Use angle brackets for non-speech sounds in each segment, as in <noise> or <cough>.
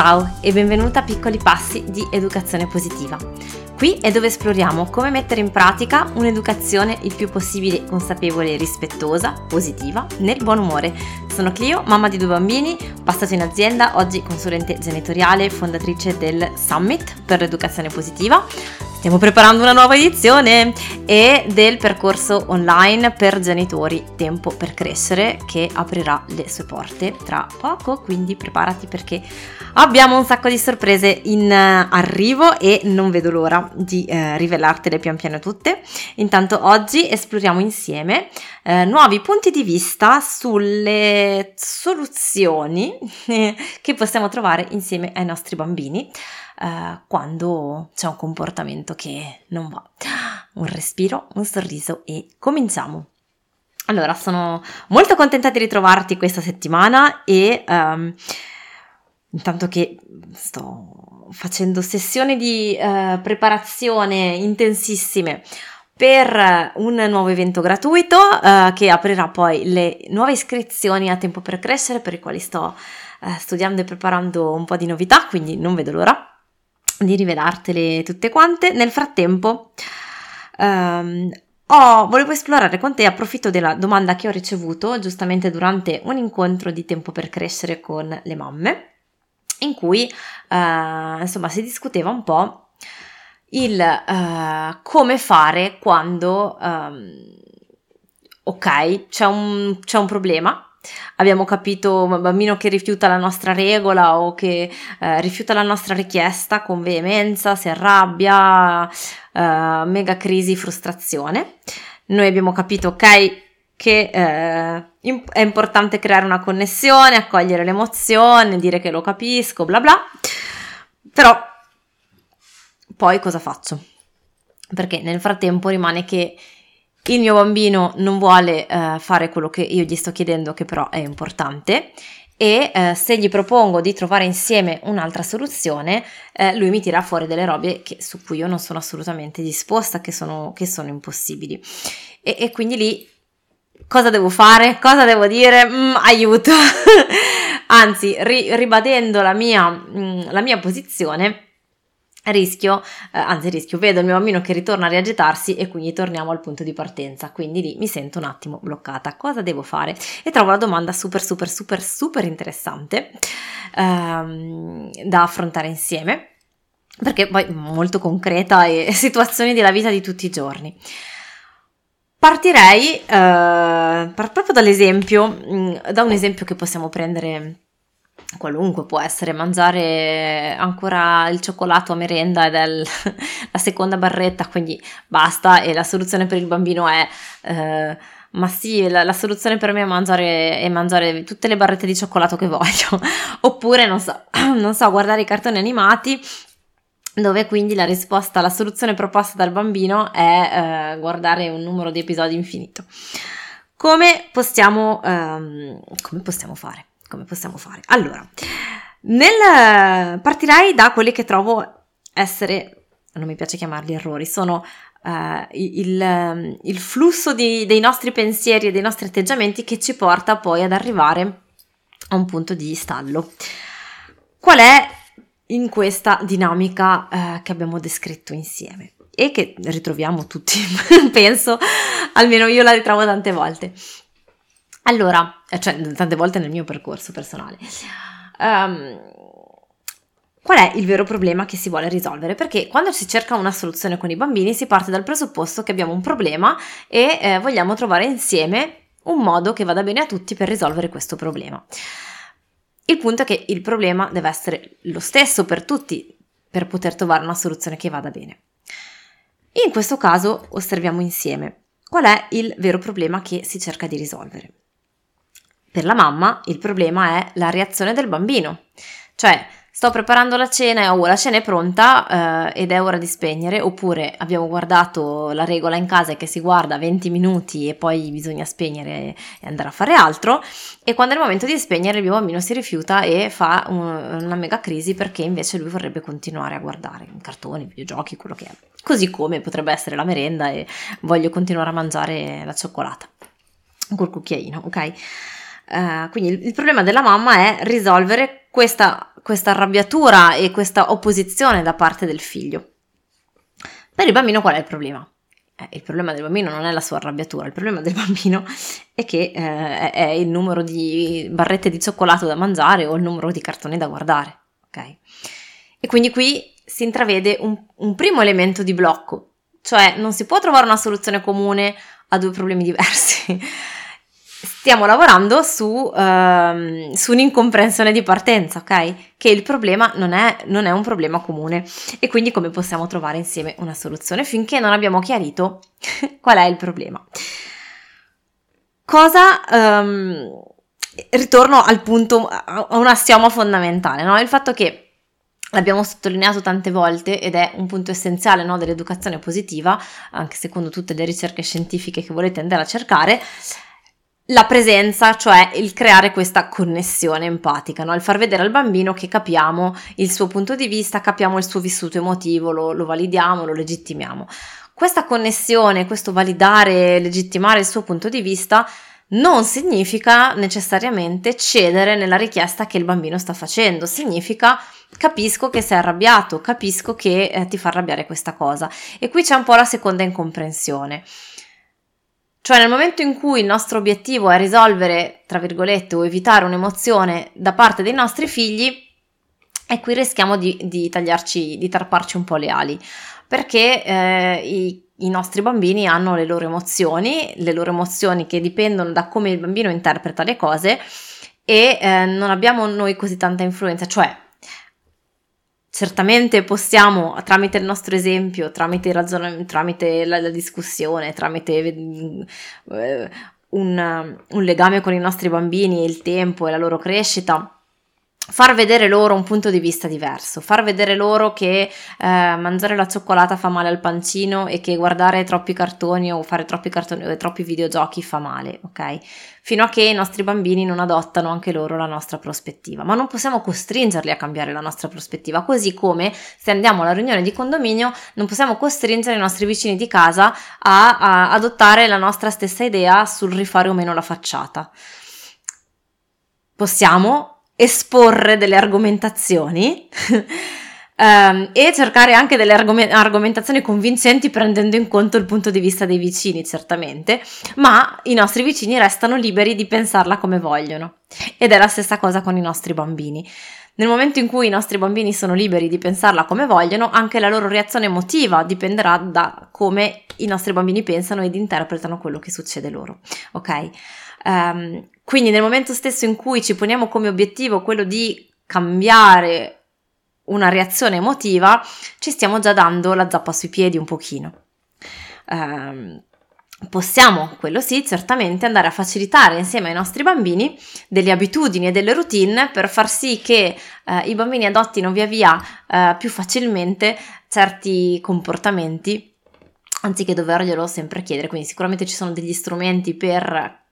Ciao e benvenuta a Piccoli Passi di Educazione Positiva. Qui è dove esploriamo come mettere in pratica un'educazione il più possibile consapevole e rispettosa, positiva, nel buon umore. Sono Clio, mamma di due bambini, passata in azienda, oggi consulente genitoriale, fondatrice del Summit per l'educazione positiva Stiamo preparando una nuova edizione e del percorso online per genitori Tempo per crescere che aprirà le sue porte tra poco, quindi preparati perché abbiamo un sacco di sorprese in eh, arrivo e non vedo l'ora di eh, rivelartele pian piano tutte. Intanto oggi esploriamo insieme eh, nuovi punti di vista sulle soluzioni <laughs> che possiamo trovare insieme ai nostri bambini eh, quando c'è un comportamento che non va. Un respiro, un sorriso e cominciamo. Allora, sono molto contenta di ritrovarti questa settimana e um, intanto che sto facendo sessioni di uh, preparazione intensissime per un nuovo evento gratuito uh, che aprirà poi le nuove iscrizioni a tempo per crescere per i quali sto uh, studiando e preparando un po' di novità, quindi non vedo l'ora di rivelartele tutte quante. Nel frattempo um, oh, volevo esplorare con te, approfitto della domanda che ho ricevuto giustamente durante un incontro di tempo per crescere con le mamme, in cui uh, insomma si discuteva un po' il uh, come fare quando um, ok c'è un, c'è un problema abbiamo capito un bambino che rifiuta la nostra regola o che eh, rifiuta la nostra richiesta con veemenza, si arrabbia, eh, mega crisi, frustrazione. Noi abbiamo capito, ok, che eh, è importante creare una connessione, accogliere l'emozione, dire che lo capisco, bla bla. Però poi cosa faccio? Perché nel frattempo rimane che il mio bambino non vuole uh, fare quello che io gli sto chiedendo, che però è importante, e uh, se gli propongo di trovare insieme un'altra soluzione, uh, lui mi tira fuori delle robe che, su cui io non sono assolutamente disposta, che sono, che sono impossibili. E, e, quindi lì cosa devo fare? Cosa devo dire? Mm, aiuto! <laughs> Anzi, ri, ribadendo la mia, mm, la mia posizione, rischio, eh, anzi rischio, vedo il mio bambino che ritorna a riagitarsi e quindi torniamo al punto di partenza, quindi lì mi sento un attimo bloccata. Cosa devo fare? E trovo la domanda super super super super interessante ehm, da affrontare insieme, perché poi molto concreta e <laughs> situazioni della vita di tutti i giorni. Partirei eh, proprio dall'esempio, mm, da un esempio che possiamo prendere qualunque può essere mangiare ancora il cioccolato a merenda ed è il, <laughs> la seconda barretta, quindi basta e la soluzione per il bambino è eh, ma sì, la, la, soluzione per me è mangiare, è mangiare, tutte le barrette di cioccolato che voglio, <laughs> oppure non so, <clears throat> non so, guardare i cartoni animati dove quindi la risposta, la soluzione proposta dal bambino è eh, guardare un numero di episodi infinito. Come possiamo, ehm, come possiamo fare? Come possiamo fare? Allora, nel, partirei da quelli che trovo essere, non mi piace chiamarli errori, sono uh, il, il, flusso di, dei nostri pensieri e dei nostri atteggiamenti che ci porta poi ad arrivare a un punto di stallo. Qual è in questa dinamica uh, che abbiamo descritto insieme? E che ritroviamo tutti, <laughs> penso, almeno io la ritrovo tante volte. Allora, eh, cioè tante volte nel mio percorso personale. Um, qual è il vero problema che si vuole risolvere? Perché quando si cerca una soluzione con i bambini si parte dal presupposto che abbiamo un problema e eh, vogliamo trovare insieme un modo che vada bene a tutti per risolvere questo problema. Il punto è che il problema deve essere lo stesso per tutti per poter trovare una soluzione che vada bene. In questo caso osserviamo insieme qual è il vero problema che si cerca di risolvere. Per la mamma il problema è la reazione del bambino, cioè sto preparando la cena e oh, la cena è pronta eh, ed è ora di spegnere, oppure abbiamo guardato la regola in casa che si guarda 20 minuti e poi bisogna spegnere e andare a fare altro, e quando è il momento di spegnere il mio bambino si rifiuta e fa un, una mega crisi perché invece lui vorrebbe continuare a guardare cartoni, videogiochi, quello che è. Così come potrebbe essere la merenda e voglio continuare a mangiare la cioccolata col cucchiaino, ok? Uh, quindi il, problema della mamma è risolvere questa questa arrabbiatura e questa opposizione da parte del figlio. Per il bambino qual è il problema? Eh, il problema del bambino non è la sua arrabbiatura, il problema del <laughs> bambino è che eh, è il numero di barrette di cioccolato da mangiare o il numero di cartoni da guardare, ok? E quindi qui si intravede un, un primo elemento di blocco, cioè non si può trovare una soluzione comune a due problemi <laughs> diversi stiamo lavorando su, uh, su, un'incomprensione di partenza, ok? Che il problema non è, non è, un problema comune e quindi come possiamo trovare insieme una soluzione finché non abbiamo chiarito <laughs> qual è il problema. Cosa... Um, ritorno al punto, a un assioma fondamentale, no? Il fatto che L'abbiamo sottolineato tante volte ed è un punto essenziale no, dell'educazione positiva, anche secondo tutte le ricerche scientifiche che volete andare a cercare, la presenza, cioè il creare questa connessione empatica, no? il far vedere al bambino che capiamo il suo punto di vista, capiamo il suo vissuto emotivo, lo, lo validiamo, lo legittimiamo. Questa connessione, questo validare, legittimare il suo punto di vista non significa necessariamente cedere nella richiesta che il bambino sta facendo, significa capisco che sei arrabbiato, capisco che eh, ti fa arrabbiare questa cosa. E qui c'è un po' la seconda incomprensione. Cioè nel momento in cui il nostro obiettivo è risolvere, tra virgolette, o evitare un'emozione da parte dei nostri figli, e qui rischiamo di, di tagliarci, di tarparci un po' le ali, perché eh, i, i nostri bambini hanno le loro emozioni, le loro emozioni che dipendono da come il bambino interpreta le cose e eh, non abbiamo noi così tanta influenza, cioè certamente possiamo, tramite il nostro esempio, tramite, ragion- tramite la, la, discussione, tramite eh, un, un legame con i nostri bambini, il tempo e la loro crescita, far vedere loro un punto di vista diverso, far vedere loro che eh, mangiare la cioccolata fa male al pancino e che guardare troppi cartoni o fare troppi cartoni o troppi videogiochi fa male, ok? Fino a che i nostri bambini non adottano anche loro la nostra prospettiva, ma non possiamo costringerli a cambiare la nostra prospettiva, così come se andiamo alla riunione di condominio non possiamo costringere i nostri vicini di casa a, a adottare la nostra stessa idea sul rifare o meno la facciata. Possiamo esporre delle argomentazioni um, <laughs> e cercare anche delle argom- argomentazioni convincenti prendendo in conto il punto di vista dei vicini, certamente, ma i nostri vicini restano liberi di pensarla come vogliono. Ed è la stessa cosa con i nostri bambini. Nel momento in cui i nostri bambini sono liberi di pensarla come vogliono, anche la loro reazione emotiva dipenderà da come i nostri bambini pensano ed interpretano quello che succede loro. Ok? Um, quindi nel momento stesso in cui ci poniamo come obiettivo quello di cambiare una reazione emotiva, ci stiamo già dando la zappa sui piedi un pochino. Um, possiamo, quello sì, certamente andare a facilitare insieme ai nostri bambini delle abitudini e delle routine per far sì che eh, i bambini adottino via via eh, più facilmente certi comportamenti anziché doverglielo sempre chiedere. Quindi sicuramente ci sono degli strumenti per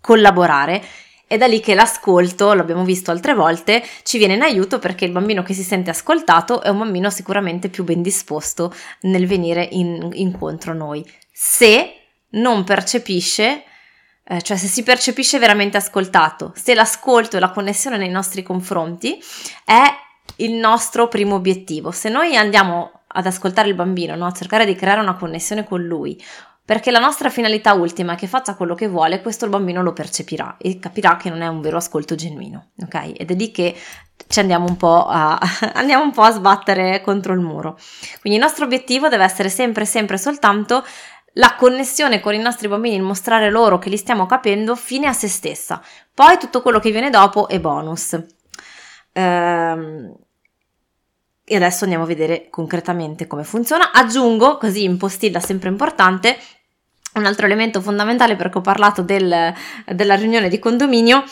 collaborare. È da lì che l'ascolto, l'abbiamo visto altre volte, ci viene in aiuto perché il bambino che si sente ascoltato è un bambino sicuramente più ben disposto nel venire in, incontro a noi. Se non percepisce, eh, cioè se si percepisce veramente ascoltato, se l'ascolto e la connessione nei nostri confronti è il nostro primo obiettivo. Se noi andiamo ad ascoltare il bambino, no? a cercare di creare una connessione con lui, perché la nostra finalità ultima è che faccia quello che vuole, questo il bambino lo percepirà e capirà che non è un vero ascolto genuino, ok? Ed è lì che ci andiamo un po' a, <laughs> andiamo un po' a sbattere contro il muro. Quindi il nostro obiettivo deve essere sempre, sempre soltanto la connessione con i nostri bambini, il mostrare loro che li stiamo capendo fine a se stessa. Poi tutto quello che viene dopo è bonus. Ehm, e adesso andiamo a vedere concretamente come funziona. Aggiungo, così in postilla sempre importante, un altro elemento fondamentale perché ho parlato del, della riunione di condominio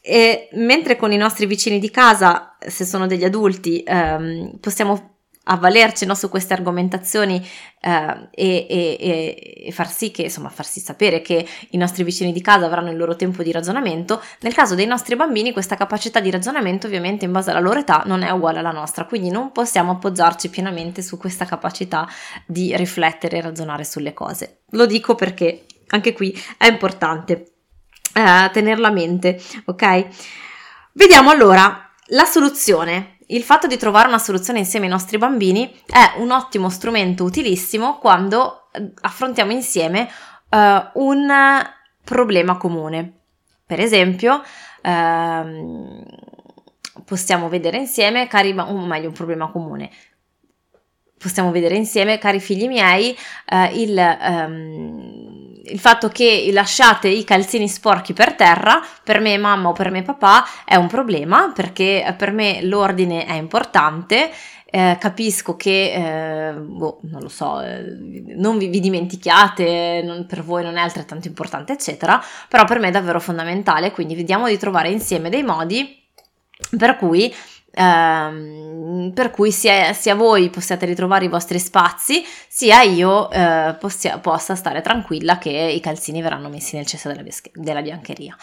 e mentre con i nostri vicini di casa, se sono degli adulti, ehm, possiamo avvalerci no, su queste argomentazioni eh, e, e, e, far sì che, insomma, far sì sapere che i nostri vicini di casa avranno il loro tempo di ragionamento. Nel caso dei nostri bambini, questa capacità di ragionamento, ovviamente, in base alla loro età, non è uguale alla nostra, quindi non possiamo appoggiarci pienamente su questa capacità di riflettere e ragionare sulle cose. Lo dico perché anche qui è importante eh, tenerla a mente, ok? Vediamo allora la soluzione, il fatto di trovare una soluzione insieme ai nostri bambini è un ottimo strumento utilissimo quando eh, affrontiamo insieme uh, un problema comune. Per esempio, uh, possiamo vedere insieme, cari, o meglio, un problema comune. Possiamo vedere insieme, cari figli miei, uh, il, um, il fatto che lasciate i calzini sporchi per terra, per me mamma o per me papà, è un problema perché per me l'ordine è importante. Eh, capisco che, eh, boh, non lo so, eh, non vi, vi dimentichiate, non, per voi non è altrettanto importante, eccetera, però per me è davvero fondamentale, quindi vediamo di trovare insieme dei modi per cui ehm, per cui sia, sia, voi possiate ritrovare i vostri spazi, sia io eh, possia, possa stare tranquilla che i calzini verranno messi nel cesso della, della biancheria.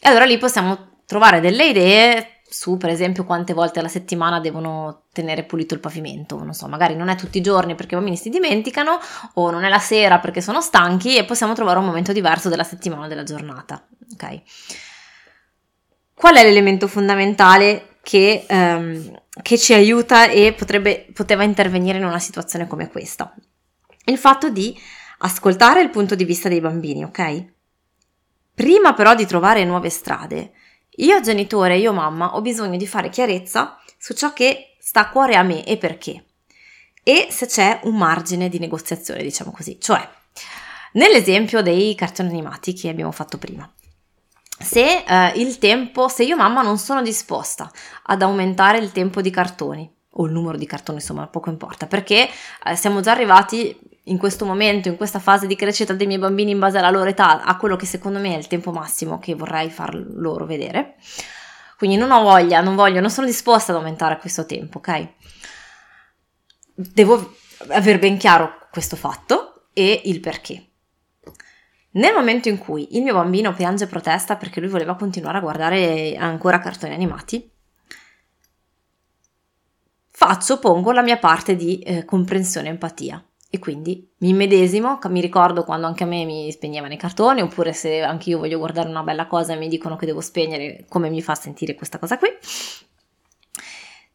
E allora lì possiamo trovare delle idee su per esempio quante volte alla settimana devono tenere pulito il pavimento, non so, magari non è tutti i giorni perché i bambini si dimenticano o non è la sera perché sono stanchi e possiamo trovare un momento diverso della settimana o della giornata, ok? Qual è l'elemento fondamentale che, um, che ci aiuta e potrebbe, poteva intervenire in una situazione come questa. Il fatto di ascoltare il punto di vista dei bambini, ok? Prima però di trovare nuove strade, io genitore, io mamma, ho bisogno di fare chiarezza su ciò che sta a cuore a me e perché. E se c'è un margine di negoziazione, diciamo così. Cioè, nell'esempio dei cartoni animati che abbiamo fatto prima se eh, il tempo, se io mamma non sono disposta ad aumentare il tempo di cartoni o il numero di cartoni, insomma, poco importa, perché eh, siamo già arrivati in questo momento, in questa fase di crescita dei miei bambini in base alla loro età, a quello che secondo me è il tempo massimo che vorrei far loro vedere. Quindi non ho voglia, non voglio, non sono disposta ad aumentare questo tempo, ok? Devo aver ben chiaro questo fatto e il perché. Nel momento in cui il mio bambino piange e protesta perché lui voleva continuare a guardare ancora cartoni animati, faccio, pongo la mia parte di eh, comprensione e empatia. E quindi mi medesimo, mi ricordo quando anche a me mi spegnevano i cartoni, oppure se anche io voglio guardare una bella cosa e mi dicono che devo spegnere, come mi fa sentire questa cosa qui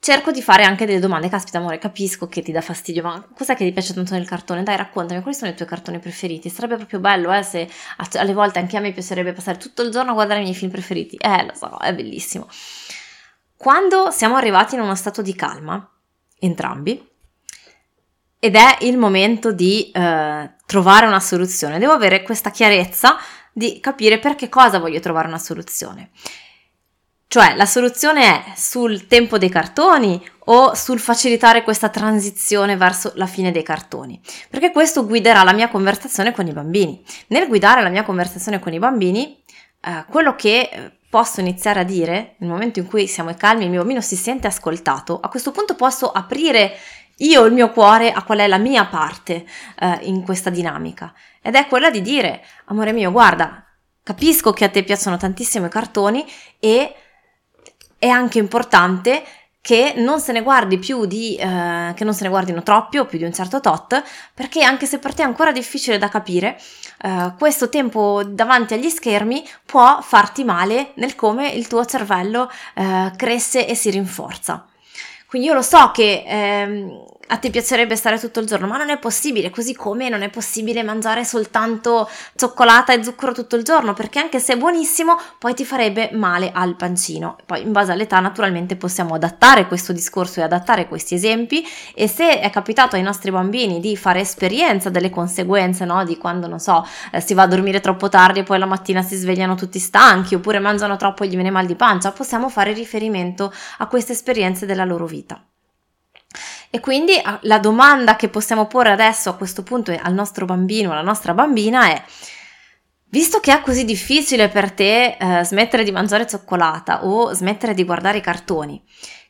cerco di fare anche delle domande. Caspita, amore, capisco che ti dà fastidio, ma cos'è che ti piace tanto nel cartone? Dai, raccontami, quali sono i tuoi cartoni preferiti? Sarebbe proprio bello, eh, se alle volte anche a me piacerebbe passare tutto il giorno a guardare i miei film preferiti. Eh, lo so, è bellissimo. Quando siamo arrivati in uno stato di calma, entrambi, ed è il momento di eh, trovare una soluzione, devo avere questa chiarezza di capire per che cosa voglio trovare una soluzione. Cioè la soluzione è sul tempo dei cartoni o sul facilitare questa transizione verso la fine dei cartoni, perché questo guiderà la mia conversazione con i bambini. Nel guidare la mia conversazione con i bambini, eh, quello che eh, posso iniziare a dire nel momento in cui siamo calmi, il mio bambino si sente ascoltato, a questo punto posso aprire io il mio cuore a qual è la mia parte eh, in questa dinamica ed è quella di dire, amore mio, guarda, capisco che a te piacciono tantissimo i cartoni e è anche importante che non se ne guardi più di, eh, che non se ne guardino troppi o più di un certo tot, perché anche se per te è ancora difficile da capire, eh, questo tempo davanti agli schermi può farti male nel come il tuo cervello eh, cresce e si rinforza. Quindi io lo so che ehm, a te piacerebbe stare tutto il giorno, ma non è possibile, così come non è possibile mangiare soltanto cioccolata e zucchero tutto il giorno, perché anche se è buonissimo, poi ti farebbe male al pancino. Poi in base all'età naturalmente possiamo adattare questo discorso e adattare questi esempi e se è capitato ai nostri bambini di fare esperienza delle conseguenze, no? di quando, non so, eh, si va a dormire troppo tardi e poi la mattina si svegliano tutti stanchi, oppure mangiano troppo e gli viene mal di pancia, possiamo fare riferimento a queste esperienze della loro vita. E quindi ah, la domanda che possiamo porre adesso a questo punto al nostro bambino, alla nostra bambina è, visto che è così difficile per te eh, smettere di mangiare cioccolata o smettere di guardare i cartoni,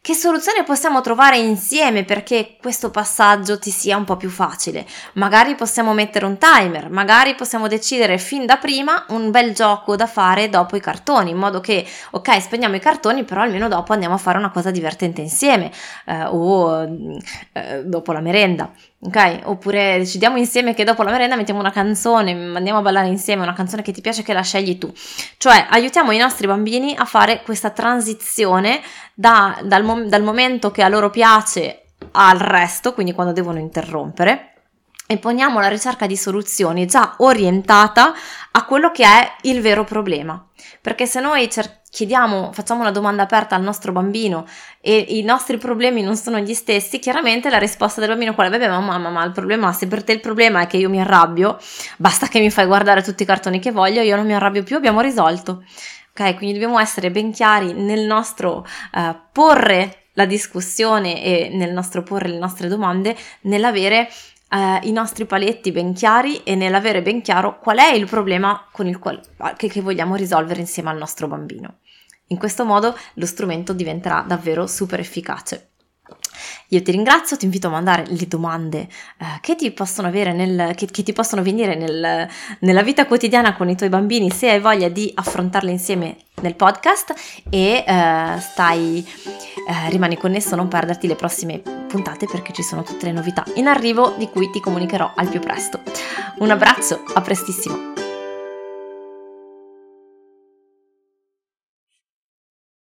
che soluzione possiamo trovare insieme perché questo passaggio ti sia un po' più facile? Magari possiamo mettere un timer, magari possiamo decidere fin da prima un bel gioco da fare dopo i cartoni, in modo che, ok, spegniamo i cartoni, però almeno dopo andiamo a fare una cosa divertente insieme eh, o eh, dopo la merenda. Ok? Oppure decidiamo insieme che dopo la merenda mettiamo una canzone, andiamo a ballare insieme, una canzone che ti piace che la scegli tu. Cioè aiutiamo i nostri bambini a fare questa transizione da, dal, mom- dal momento che a loro piace al resto, quindi quando devono interrompere e poniamo la ricerca di soluzioni già orientata a quello che è il vero problema. Perché se noi cer- chiediamo, facciamo una domanda aperta al nostro bambino e i nostri problemi non sono gli stessi, chiaramente la risposta del bambino qual è? Beh, ma mamma, ma il problema, se per te il problema è che io mi arrabbio, basta che mi fai guardare tutti i cartoni che voglio, io non mi arrabbio più, abbiamo risolto. Ok, quindi dobbiamo essere ben chiari nel nostro uh, porre la discussione e nel nostro porre le nostre domande, nell'avere eh, i nostri paletti ben chiari e nell'avere ben chiaro qual è il problema il quale, che, che vogliamo risolvere insieme al nostro bambino. In questo modo lo strumento diventerà davvero super efficace. Io ti ringrazio, ti invito a mandare le domande eh, che ti possono avere nel, che, che ti possono venire nel, nella vita quotidiana con i tuoi bambini se hai voglia di affrontarle insieme nel podcast e eh, stai eh, rimani connesso, non perderti le prossime puntate perché ci sono tutte le novità in arrivo di cui ti comunicherò al più presto. Un abbraccio, a prestissimo!